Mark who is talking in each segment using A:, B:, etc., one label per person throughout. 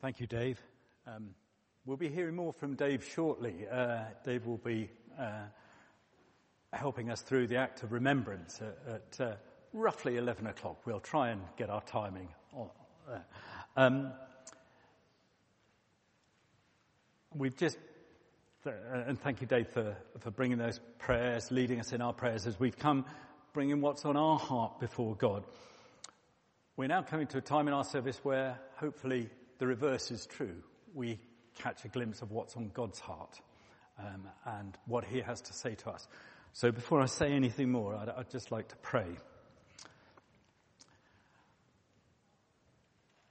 A: Thank you, Dave. Um, we'll be hearing more from Dave shortly. Uh, Dave will be uh, helping us through the act of remembrance at, at uh, roughly 11 o'clock. We'll try and get our timing on. Uh, um, we've just, uh, and thank you, Dave, for, for bringing those prayers, leading us in our prayers as we've come, bringing what's on our heart before God. We're now coming to a time in our service where hopefully the reverse is true. We catch a glimpse of what's on God's heart um, and what He has to say to us. So before I say anything more, I'd, I'd just like to pray.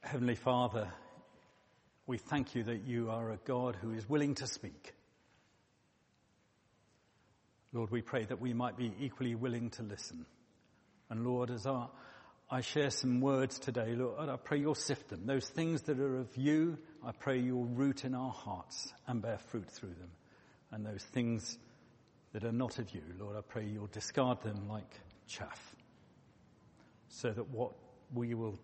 A: Heavenly Father, we thank you that you are a God who is willing to speak. Lord, we pray that we might be equally willing to listen. And Lord, as our, I share some words today, Lord, I pray you'll sift them. Those things that are of you, I pray you'll root in our hearts and bear fruit through them. And those things that are not of you, Lord, I pray you'll discard them like chaff. So that what we will,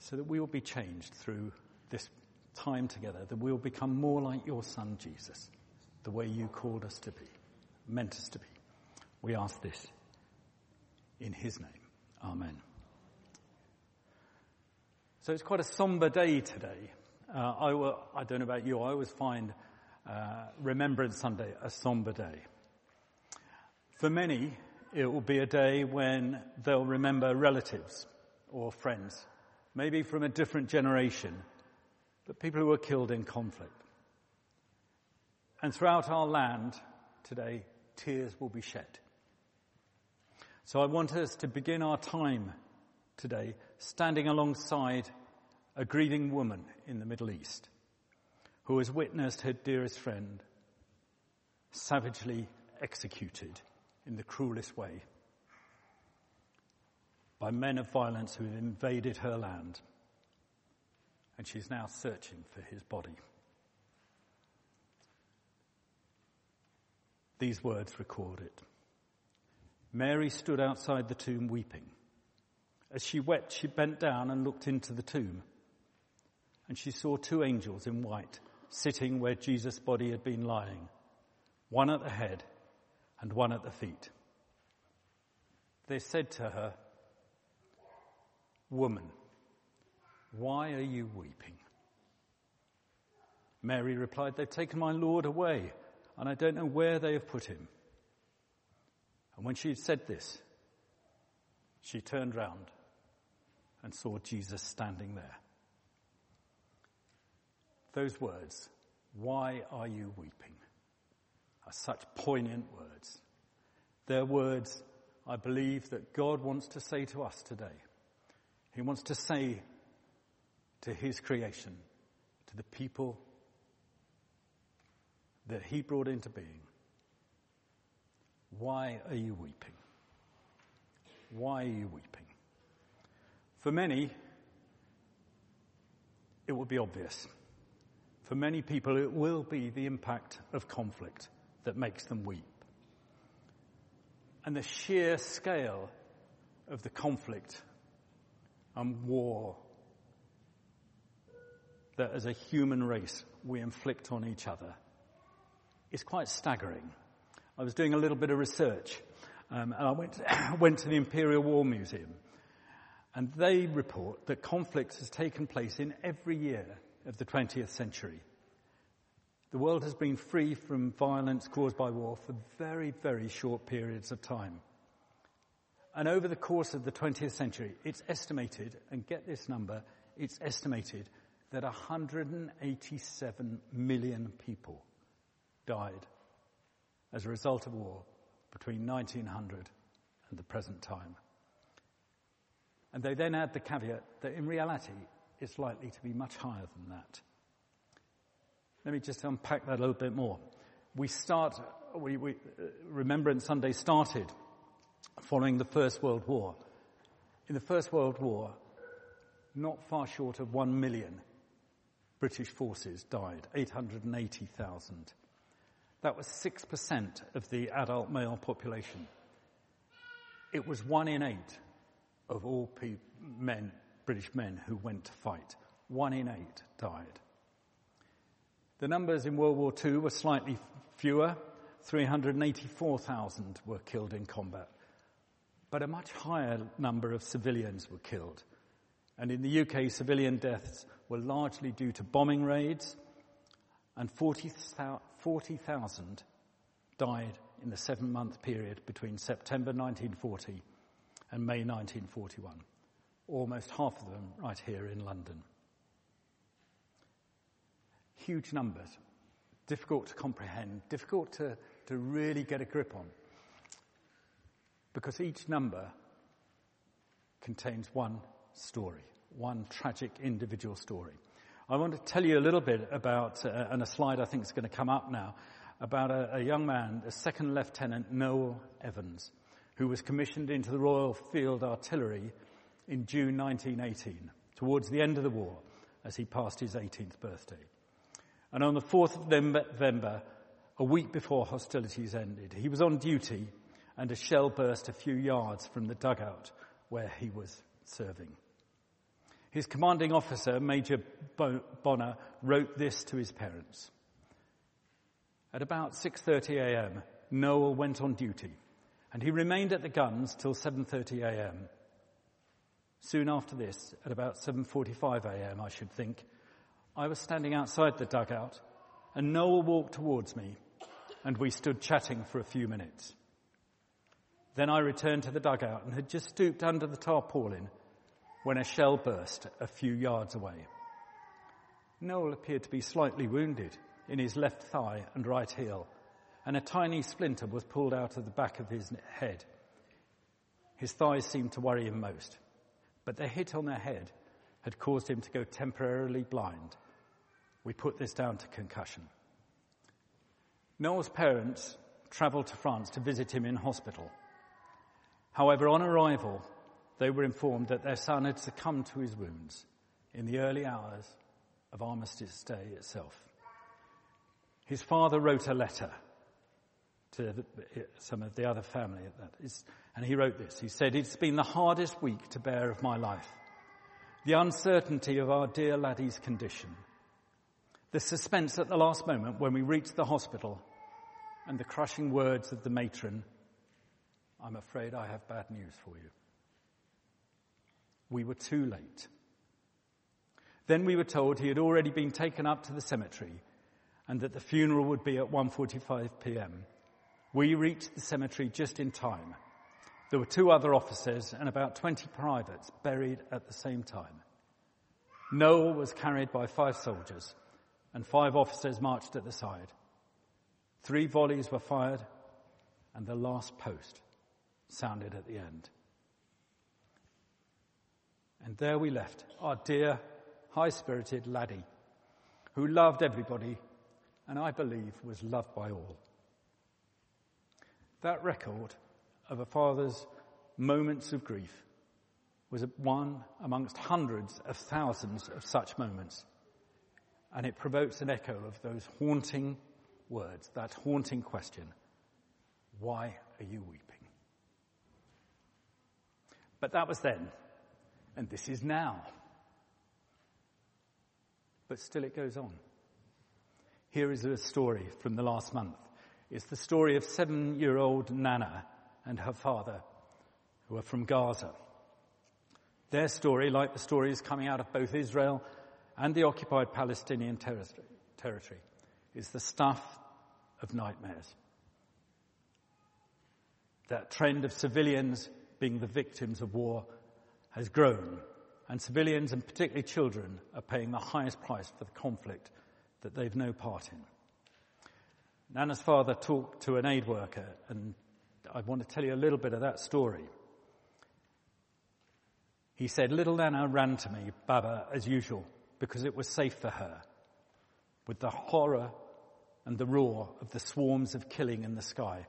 A: so that we will be changed through this time together, that we'll become more like your son, Jesus, the way you called us to be, meant us to be. We ask this in his name. Amen. So it's quite a somber day today. Uh, I, will, I, don't know about you, I always find uh, Remembrance Sunday a somber day. For many, it will be a day when they'll remember relatives or friends, maybe from a different generation, but people who were killed in conflict. And throughout our land today, tears will be shed. So I want us to begin our time today standing alongside a grieving woman in the Middle East who has witnessed her dearest friend savagely executed in the cruelest way by men of violence who have invaded her land. And she's now searching for his body. These words record it. Mary stood outside the tomb weeping. As she wept, she bent down and looked into the tomb. And she saw two angels in white sitting where Jesus' body had been lying, one at the head and one at the feet. They said to her, Woman, why are you weeping? Mary replied, They've taken my Lord away, and I don't know where they have put him. And when she had said this, she turned round and saw Jesus standing there. Those words, why are you weeping, are such poignant words. They're words I believe that God wants to say to us today. He wants to say to his creation, to the people that he brought into being, why are you weeping? Why are you weeping? For many, it will be obvious. For many people, it will be the impact of conflict that makes them weep. And the sheer scale of the conflict and war that as a human race we inflict on each other is quite staggering. I was doing a little bit of research, um, and I went, went to the Imperial War Museum, and they report that conflict has taken place in every year of the 20th century. The world has been free from violence caused by war for very, very short periods of time. And over the course of the 20th century, it's estimated, and get this number, it's estimated that 187 million people died as a result of war between 1900 and the present time. And they then add the caveat that in reality it's likely to be much higher than that. Let me just unpack that a little bit more. We start, we, we, uh, Remembrance Sunday started following the First World War. In the First World War, not far short of one million British forces died, 880,000. That was 6% of the adult male population. It was one in eight of all pe- men British men who went to fight. One in eight died. The numbers in World War II were slightly fewer. 384,000 were killed in combat. But a much higher number of civilians were killed. And in the UK, civilian deaths were largely due to bombing raids, and 40,000 died in the seven month period between September 1940 and May 1941. Almost half of them right here in London. Huge numbers. Difficult to comprehend, difficult to, to really get a grip on. Because each number contains one story, one tragic individual story. I want to tell you a little bit about, uh, and a slide I think is going to come up now, about a, a young man, a second lieutenant Noel Evans, who was commissioned into the Royal Field Artillery in June 1918, towards the end of the war, as he passed his 18th birthday. And on the 4th of November, a week before hostilities ended, he was on duty and a shell burst a few yards from the dugout where he was serving. His commanding officer, Major Bonner, wrote this to his parents. At about 6:30 a.m., Noel went on duty, and he remained at the guns till 7:30 a.m. Soon after this, at about 7:45 a.m., I should think, I was standing outside the dugout, and Noel walked towards me, and we stood chatting for a few minutes. Then I returned to the dugout and had just stooped under the tarpaulin when a shell burst a few yards away. Noel appeared to be slightly wounded in his left thigh and right heel, and a tiny splinter was pulled out of the back of his head. His thighs seemed to worry him most, but the hit on the head had caused him to go temporarily blind. We put this down to concussion. Noel's parents travelled to France to visit him in hospital. However, on arrival, they were informed that their son had succumbed to his wounds in the early hours of Armistice Day itself. His father wrote a letter to the, some of the other family at that, and he wrote this. He said, It's been the hardest week to bear of my life. The uncertainty of our dear laddie's condition. The suspense at the last moment when we reached the hospital and the crushing words of the matron, I'm afraid I have bad news for you. We were too late. Then we were told he had already been taken up to the cemetery and that the funeral would be at 1.45 p.m. We reached the cemetery just in time. There were two other officers and about 20 privates buried at the same time. Noel was carried by five soldiers and five officers marched at the side. Three volleys were fired and the last post sounded at the end. And there we left our dear, high-spirited laddie who loved everybody and I believe was loved by all. That record of a father's moments of grief was one amongst hundreds of thousands of such moments. And it provokes an echo of those haunting words, that haunting question why are you weeping? But that was then, and this is now. But still it goes on. Here is a story from the last month. It's the story of seven year old Nana and her father, who are from Gaza. Their story, like the stories coming out of both Israel and the occupied Palestinian territory, is the stuff of nightmares. That trend of civilians being the victims of war has grown, and civilians, and particularly children, are paying the highest price for the conflict that they've no part in. Nana's father talked to an aid worker, and I want to tell you a little bit of that story. He said, Little Nana ran to me, Baba, as usual, because it was safe for her. With the horror and the roar of the swarms of killing in the sky,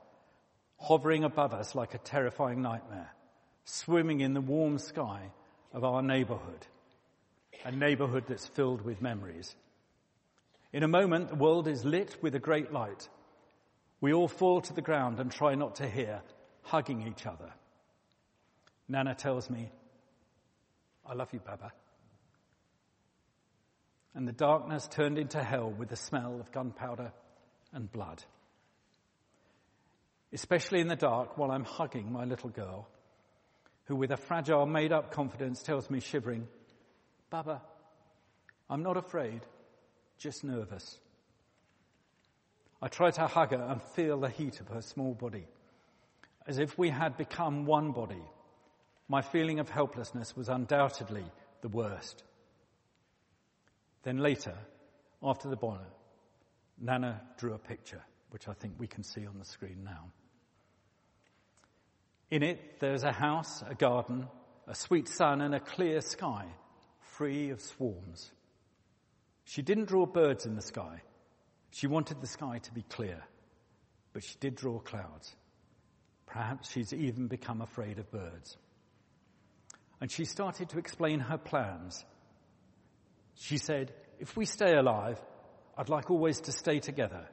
A: hovering above us like a terrifying nightmare, swimming in the warm sky of our neighborhood, a neighborhood that's filled with memories. In a moment, the world is lit with a great light. We all fall to the ground and try not to hear, hugging each other. Nana tells me, I love you, Baba. And the darkness turned into hell with the smell of gunpowder and blood. Especially in the dark while I'm hugging my little girl, who with a fragile made up confidence tells me shivering, Baba, I'm not afraid, just nervous. I try to hug her and feel the heat of her small body. As if we had become one body, my feeling of helplessness was undoubtedly the worst. Then later, after the bonnet, Nana drew a picture, which I think we can see on the screen now. In it, there's a house, a garden, a sweet sun, and a clear sky, free of swarms. She didn't draw birds in the sky. She wanted the sky to be clear, but she did draw clouds. Perhaps she's even become afraid of birds. And she started to explain her plans. She said, if we stay alive, I'd like always to stay together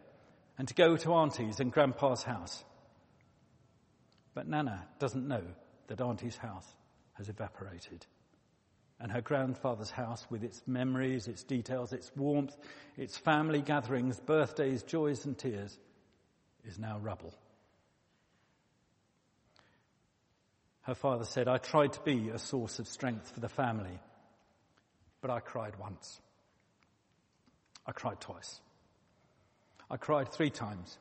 A: and to go to Auntie's and Grandpa's house. But Nana doesn't know that Auntie's house has evaporated. And her grandfather's house, with its memories, its details, its warmth, its family gatherings, birthdays, joys, and tears, is now rubble. Her father said, I tried to be a source of strength for the family, but I cried once. I cried twice. I cried three times.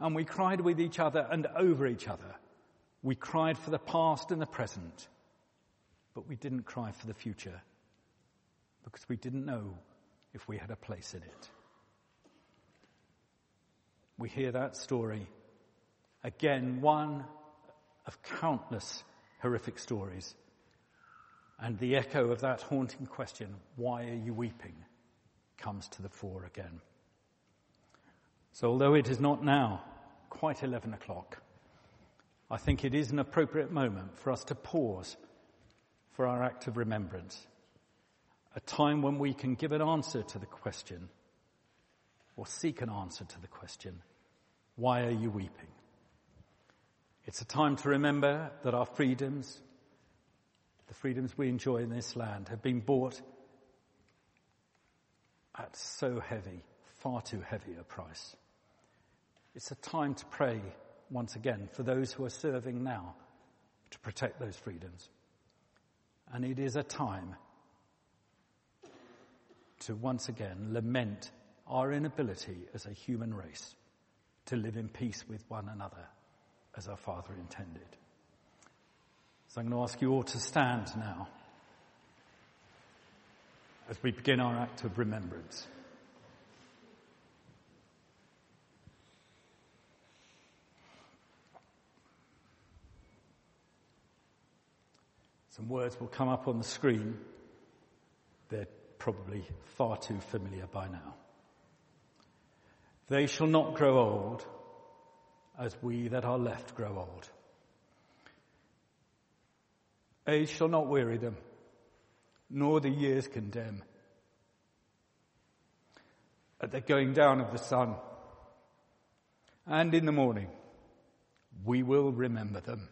A: And we cried with each other and over each other. We cried for the past and the present, but we didn't cry for the future because we didn't know if we had a place in it. We hear that story again, one of countless horrific stories. And the echo of that haunting question, why are you weeping, comes to the fore again. So although it is not now quite 11 o'clock, I think it is an appropriate moment for us to pause for our act of remembrance. A time when we can give an answer to the question or seek an answer to the question, why are you weeping? It's a time to remember that our freedoms, the freedoms we enjoy in this land, have been bought at so heavy, far too heavy a price. It's a time to pray once again for those who are serving now to protect those freedoms. And it is a time to once again lament our inability as a human race to live in peace with one another as our Father intended. So I'm going to ask you all to stand now as we begin our act of remembrance. Some words will come up on the screen. They're probably far too familiar by now. They shall not grow old as we that are left grow old. Age shall not weary them, nor the years condemn. At the going down of the sun and in the morning, we will remember them.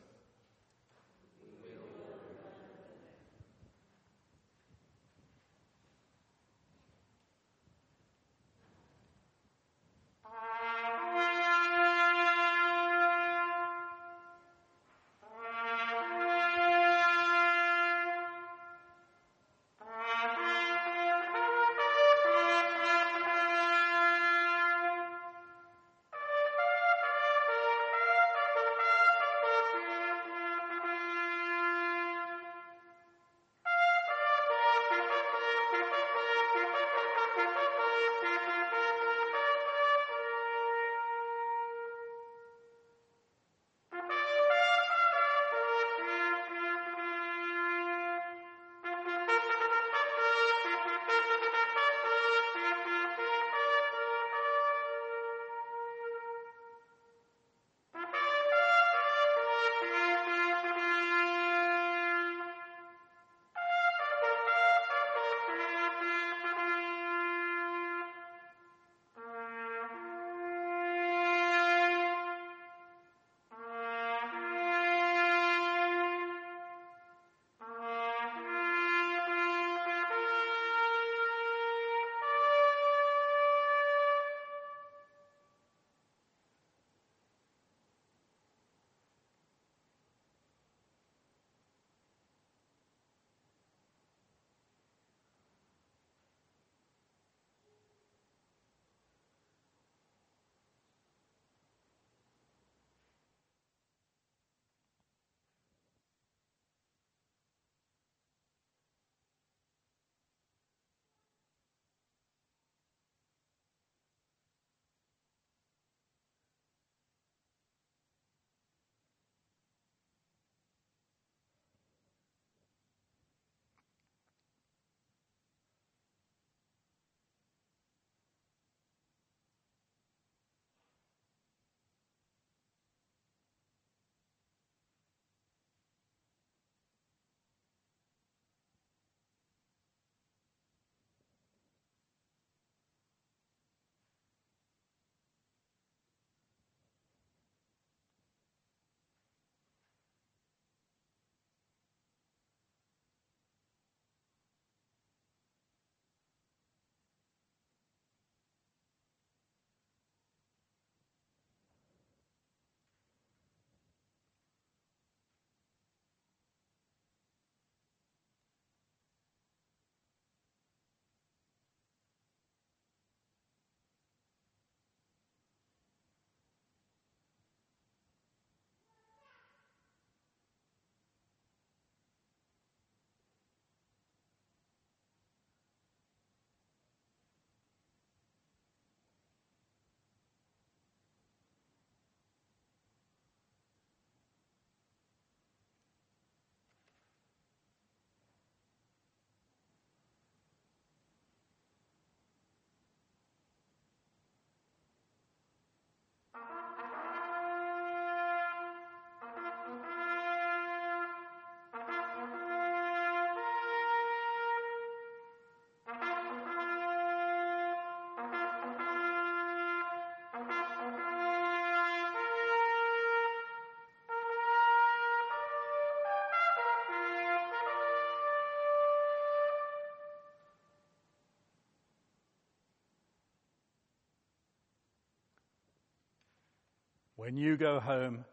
A: When you go home,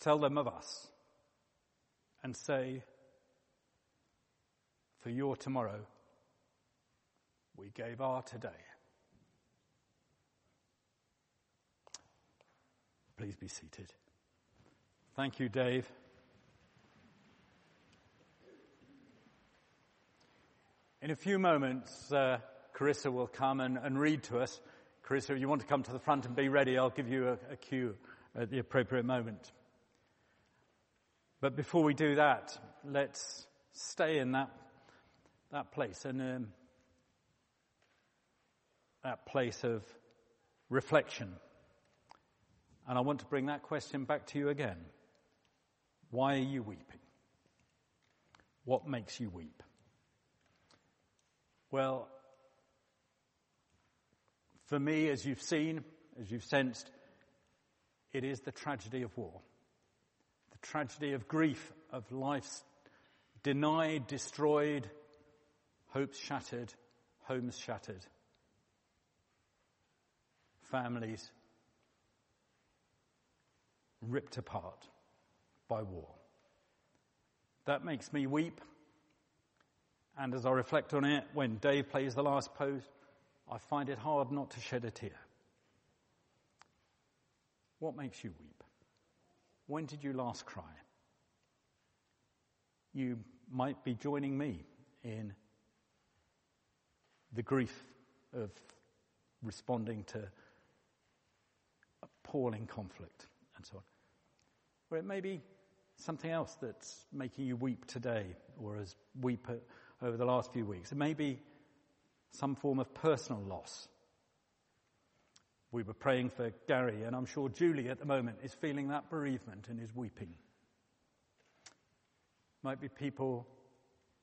A: tell them of us and say, for your tomorrow, we gave our today. Please be seated. Thank you, Dave. In a few moments, uh, Carissa will come and, and, read to us. If you want to come to the front and be ready, I'll give you a, a cue at the appropriate moment. But before we do that, let's stay in that, that place and um, that place of reflection. And I want to bring that question back to you again. Why are you weeping? What makes you weep? Well, for me, as you've seen, as you've sensed, it is the tragedy of war. The tragedy of grief, of lives denied, destroyed, hopes shattered, homes shattered, families ripped apart by war. That makes me weep. And as I reflect on it, when Dave plays the last post, I find it hard not to shed a tear. What makes you weep? When did you last cry? You might be joining me in the grief of responding to appalling conflict and so on. Or it may be something else that's making you weep today or has weep over the last few weeks. It may be some form of personal loss. We were praying for Gary, and I'm sure Julie at the moment is feeling that bereavement and is weeping. Might be people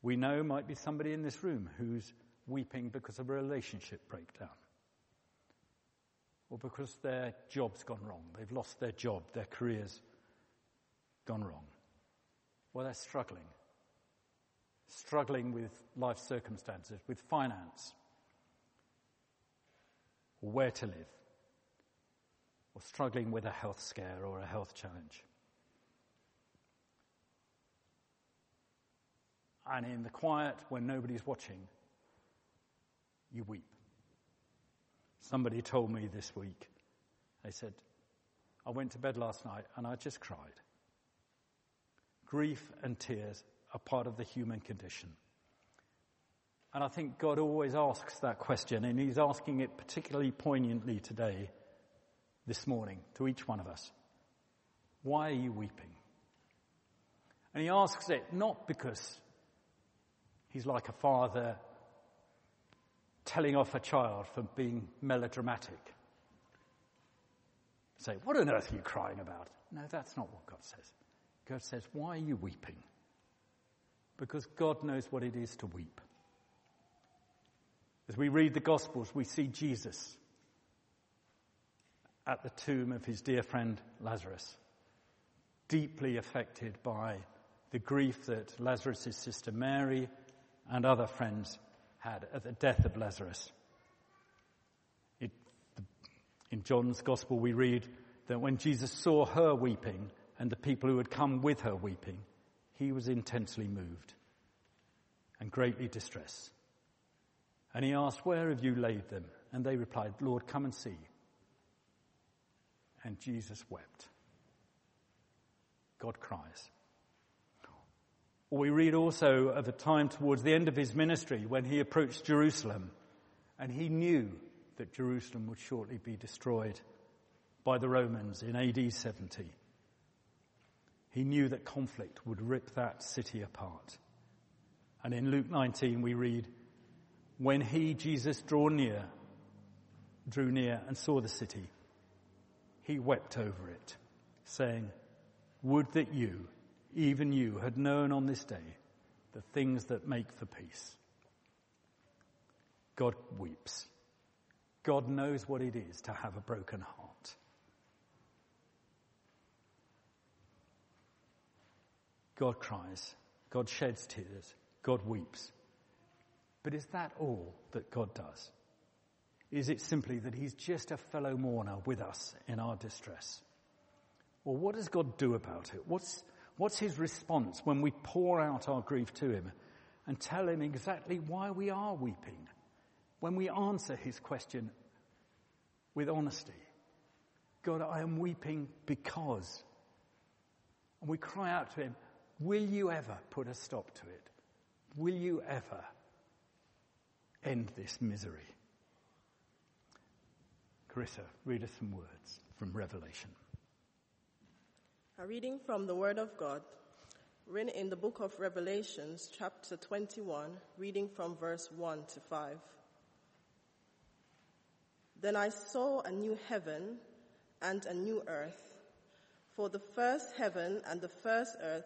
A: we know, might be somebody in this room who's weeping because of a relationship breakdown or because their job's gone wrong. They've lost their job, their career's gone wrong. Well, they're struggling. Struggling with life circumstances, with finance, or where to live, or struggling with a health scare or a health challenge. And in the quiet, when nobody's watching, you weep. Somebody told me this week, they said, I went to bed last night and I just cried. Grief and tears are part of the human condition. And I think God always asks that question, and He's asking it particularly poignantly today, this morning, to each one of us. Why are you weeping? And He asks it not because He's like a father telling off a child for being melodramatic. Say, what on earth are you crying about? No, that's not what God says. God says, why are you weeping? Because God knows what it is to weep. As we read the Gospels, we see Jesus at the tomb of his dear friend Lazarus, deeply affected by the grief that Lazarus' sister Mary and other friends had at the death of Lazarus. It, in John's Gospel, we read that when Jesus saw her weeping and the people who had come with her weeping, he was intensely moved and greatly distressed. And he asked, Where have you laid them? And they replied, Lord, come and see. And Jesus wept. God cries. We read also of a time towards the end of his ministry when he approached Jerusalem and he knew that Jerusalem would shortly be destroyed by the Romans in AD 70. He knew that conflict would rip that city apart. And in Luke 19 we read, when he, Jesus, drew near, drew near and saw the city, he wept over it, saying, would that you, even you, had known on this day the things that make for peace. God weeps. God knows what it is to have a broken heart. God cries. God sheds tears. God weeps. But is that all that God does? Is it simply that he's just a fellow mourner with us in our distress? Well, what does God do about it? What's, what's his response when we pour out our grief to him and tell him exactly why we are weeping? When we answer his question with honesty. God, I am weeping because. And we cry out to him, will you ever put a stop to it? Will you ever end this misery? Carissa, read us some words from Revelation.
B: A reading from the Word of God, written in the book of Revelations, chapter 21, reading from verse 1 to 5. Then I saw a new heaven and a new earth, for the first heaven and the first earth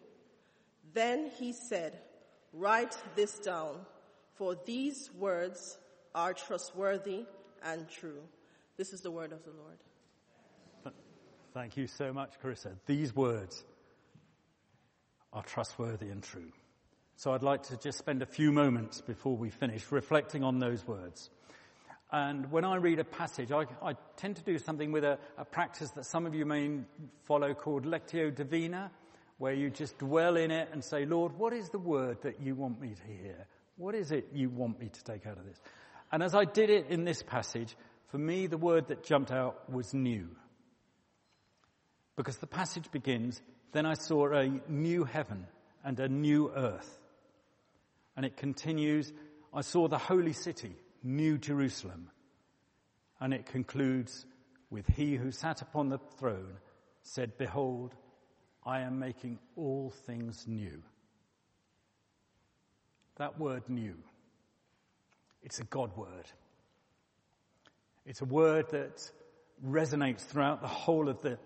B: Then he said, write this down, for these words are trustworthy and true. This is the word of the Lord.
A: Thank you so much, Carissa. These words are trustworthy and true. So I'd like to just spend a few moments before we finish reflecting on those words. And when I read a passage, I, I tend to do something with a, a, practice that some of you may follow called Lectio Divina, where you just dwell in it and say, Lord, what is the word that you want me to hear? What is it you want me to take out of this? And as I did it in this passage, for me, the word that jumped out was new. Because the passage begins, then I saw a new heaven and a new earth. And it continues, I saw the holy city New Jerusalem. And it concludes with he who sat upon the throne said, behold, I am making all things new. That word new, it's a God word. It's a word that resonates throughout the whole of the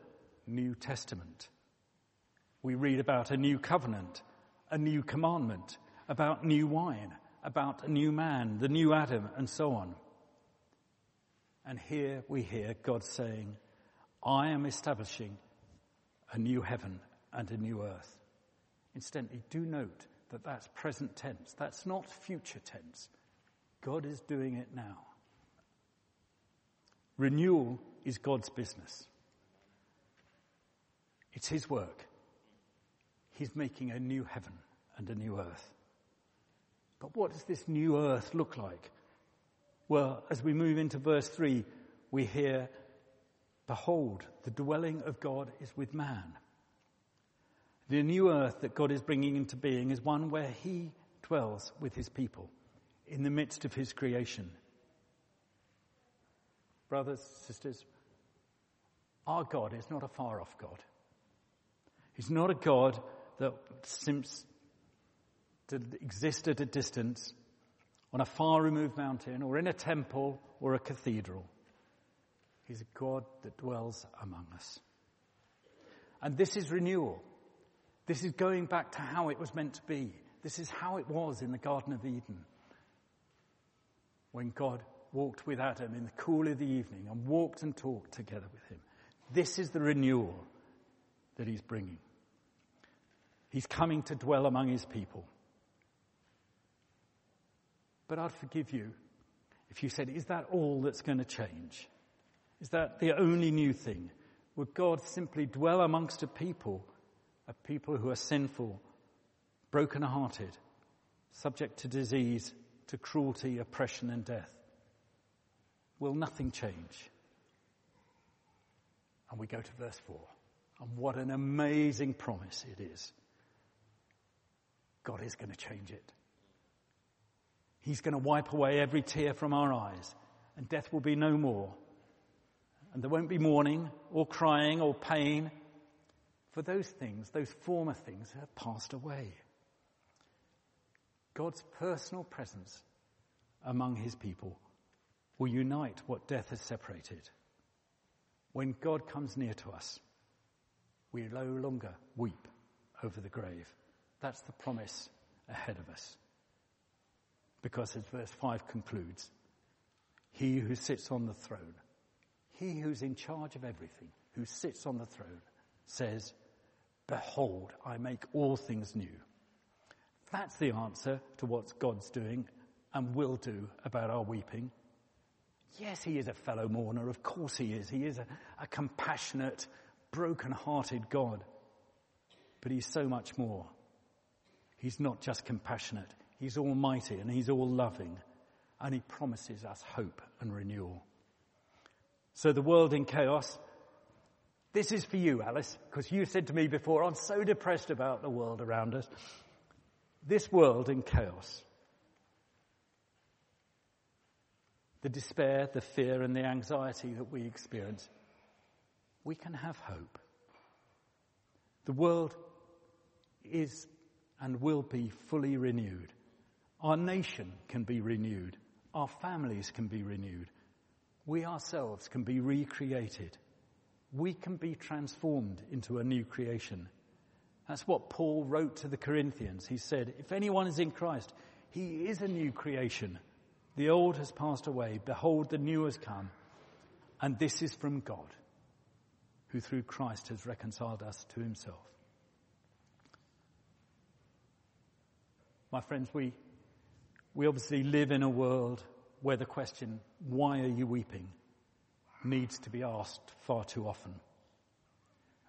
A: New Testament. We read about a new covenant, a new commandment, about new wine, about a new man, the new Adam, and so on. And here we hear God saying, I am establishing a new heaven and a new earth. Incidentally, do note that that's present tense. That's not future tense. God is doing it now. Renewal is God's business. It's His work. He's making a new heaven and a new earth. But what does this new earth look like? Well, as we move into verse 3, we hear, Behold, the dwelling of God is with man. The new earth that God is bringing into being is one where he dwells with his people in the midst of his creation. Brothers, sisters, our God is not a far off God. He's not a God that seems to exist at a distance on a far removed mountain or in a temple or a cathedral. He's a God that dwells among us. And this is renewal. This is going back to how it was meant to be. This is how it was in the Garden of Eden. When God walked with Adam in the cool of the evening and walked and talked together with him. This is the renewal that he's bringing. He's coming to dwell among his people. But I'd forgive you if you said, is that all that's going to change? Is that the only new thing? Would God simply dwell amongst a people, a people who are sinful, broken-hearted, subject to disease, to cruelty, oppression and death? will nothing change? And we go to verse 4. And what an amazing promise it is. God is going to change it. He's going to wipe away every tear from our eyes, and death will be no more. And there won't be mourning, or crying, or pain, for those things, those former things, have passed away. God's personal presence among his people will unite what death has separated. When God comes near to us, we no longer weep over the grave. That's the promise ahead of us. Because as verse 5 concludes, he who sits on the throne, he who's in charge of everything, who sits on the throne, says, Behold, I make all things new. That's the answer to what God's doing and will do about our weeping. Yes, he is a fellow mourner. Of course he is. He is a, a compassionate, broken-hearted God. But he's so much more. He's not just compassionate. He's almighty and he's all loving. And he promises us hope and renewal. So the world in chaos, this is for you, Alice, because you said to me before, I'm so depressed about the world around us. This world in chaos. The despair, the fear, and the anxiety that we experience, we can have hope. The world is and will be fully renewed. Our nation can be renewed. Our families can be renewed. We ourselves can be recreated. We can be transformed into a new creation. That's what Paul wrote to the Corinthians. He said, if anyone is in Christ, he is a new creation. The old has passed away. Behold, the new has come. And this is from God, who through Christ has reconciled us to himself. My friends, we, we obviously live in a world where the question, why are you weeping, needs to be asked far too often.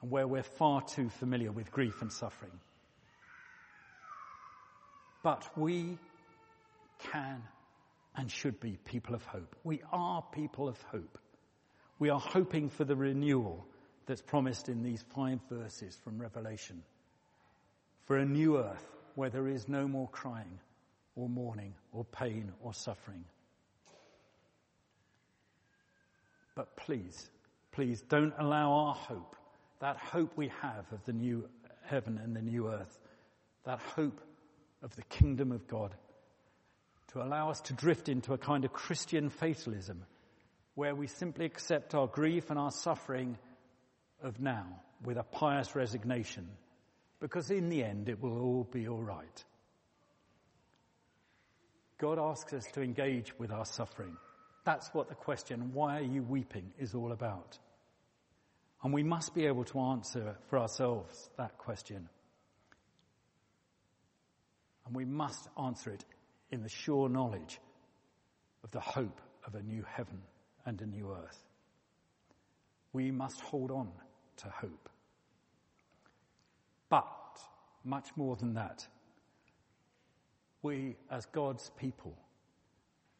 A: And where we're far too familiar with grief and suffering. But we can and should be people of hope. We are people of hope. We are hoping for the renewal that's promised in these five verses from Revelation. For a new earth where there is no more crying or mourning or pain or suffering. But please, please don't allow our hope, that hope we have of the new heaven and the new earth, that hope of the kingdom of God, to allow us to drift into a kind of Christian fatalism where we simply accept our grief and our suffering of now with a pious resignation because in the end it will all be all right. God asks us to engage with our suffering. That's what the question, why are you weeping, is all about. And we must be able to answer for ourselves that question. And we must answer it in the sure knowledge of the hope of a new heaven and a new earth. We must hold on to hope. But much more than that, we as God's people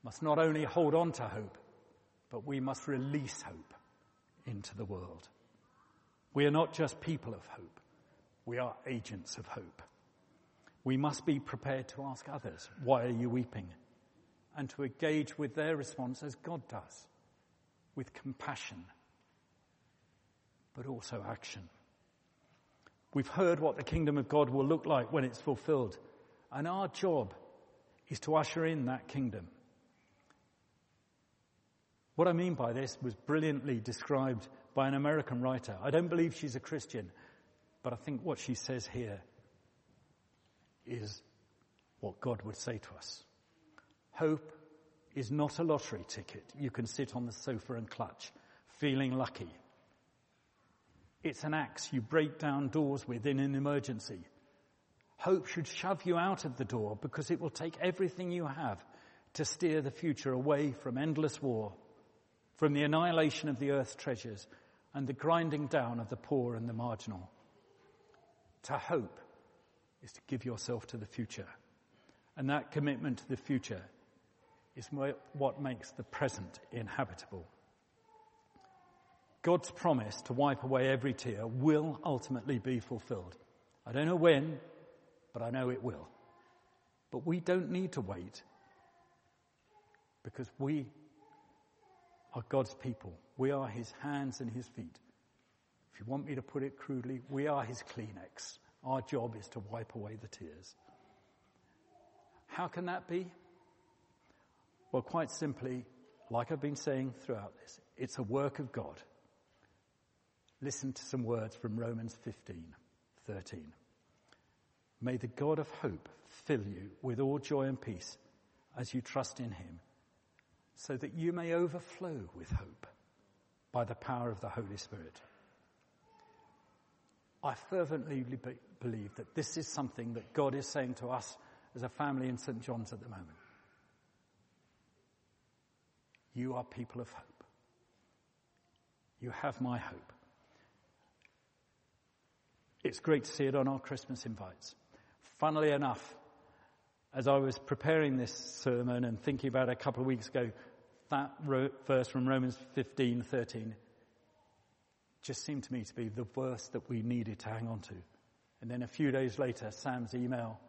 A: must not only hold on to hope, but we must release hope into the world. We are not just people of hope. We are agents of hope. We must be prepared to ask others, why are you weeping? And to engage with their response as God does, with compassion, but also action. We've heard what the kingdom of God will look like when it's fulfilled. And our job is to usher in that kingdom. What I mean by this was brilliantly described by an American writer. I don't believe she's a Christian, but I think what she says here is what God would say to us. Hope is not a lottery ticket you can sit on the sofa and clutch, feeling lucky. It's an axe you break down doors with in an emergency. Hope should shove you out of the door because it will take everything you have to steer the future away from endless war, from the annihilation of the earth's treasures and the grinding down of the poor and the marginal. To hope is to give yourself to the future. And that commitment to the future is what makes the present inhabitable. God's promise to wipe away every tear will ultimately be fulfilled. I don't know when, but I know it will. But we don't need to wait because we are God's people. We are his hands and his feet. If you want me to put it crudely, we are his Kleenex. Our job is to wipe away the tears. How can that be? Well, quite simply, like I've been saying throughout this, it's a work of God. Listen to some words from Romans 15, 13. May the God of hope fill you with all joy and peace as you trust in him, so that you may overflow with hope by the power of the Holy Spirit. I fervently believe that this is something that God is saying to us as a family in St. John's at the moment. You are people of hope. You have my hope. It's great to see it on our Christmas invites. Funnily enough, as I was preparing this sermon and thinking about it a couple of weeks ago, that verse from Romans 15, 13 just seemed to me to be the verse that we needed to hang on to. And then a few days later, Sam's email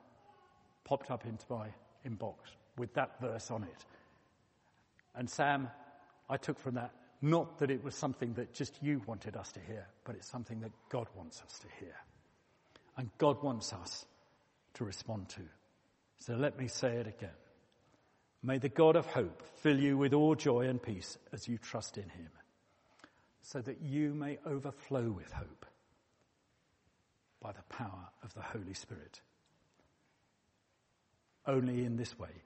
A: popped up into my inbox with that verse on it. And Sam, I took from that not that it was something that just you wanted us to hear, but it's something that God wants us to hear. And God wants us to respond to. So let me say it again. May the God of hope fill you with all joy and peace as you trust in him, so that you may overflow with hope by the power of the Holy Spirit. Only in this way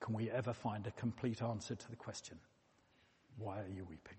A: can we ever find a complete answer to the question, why are you weeping?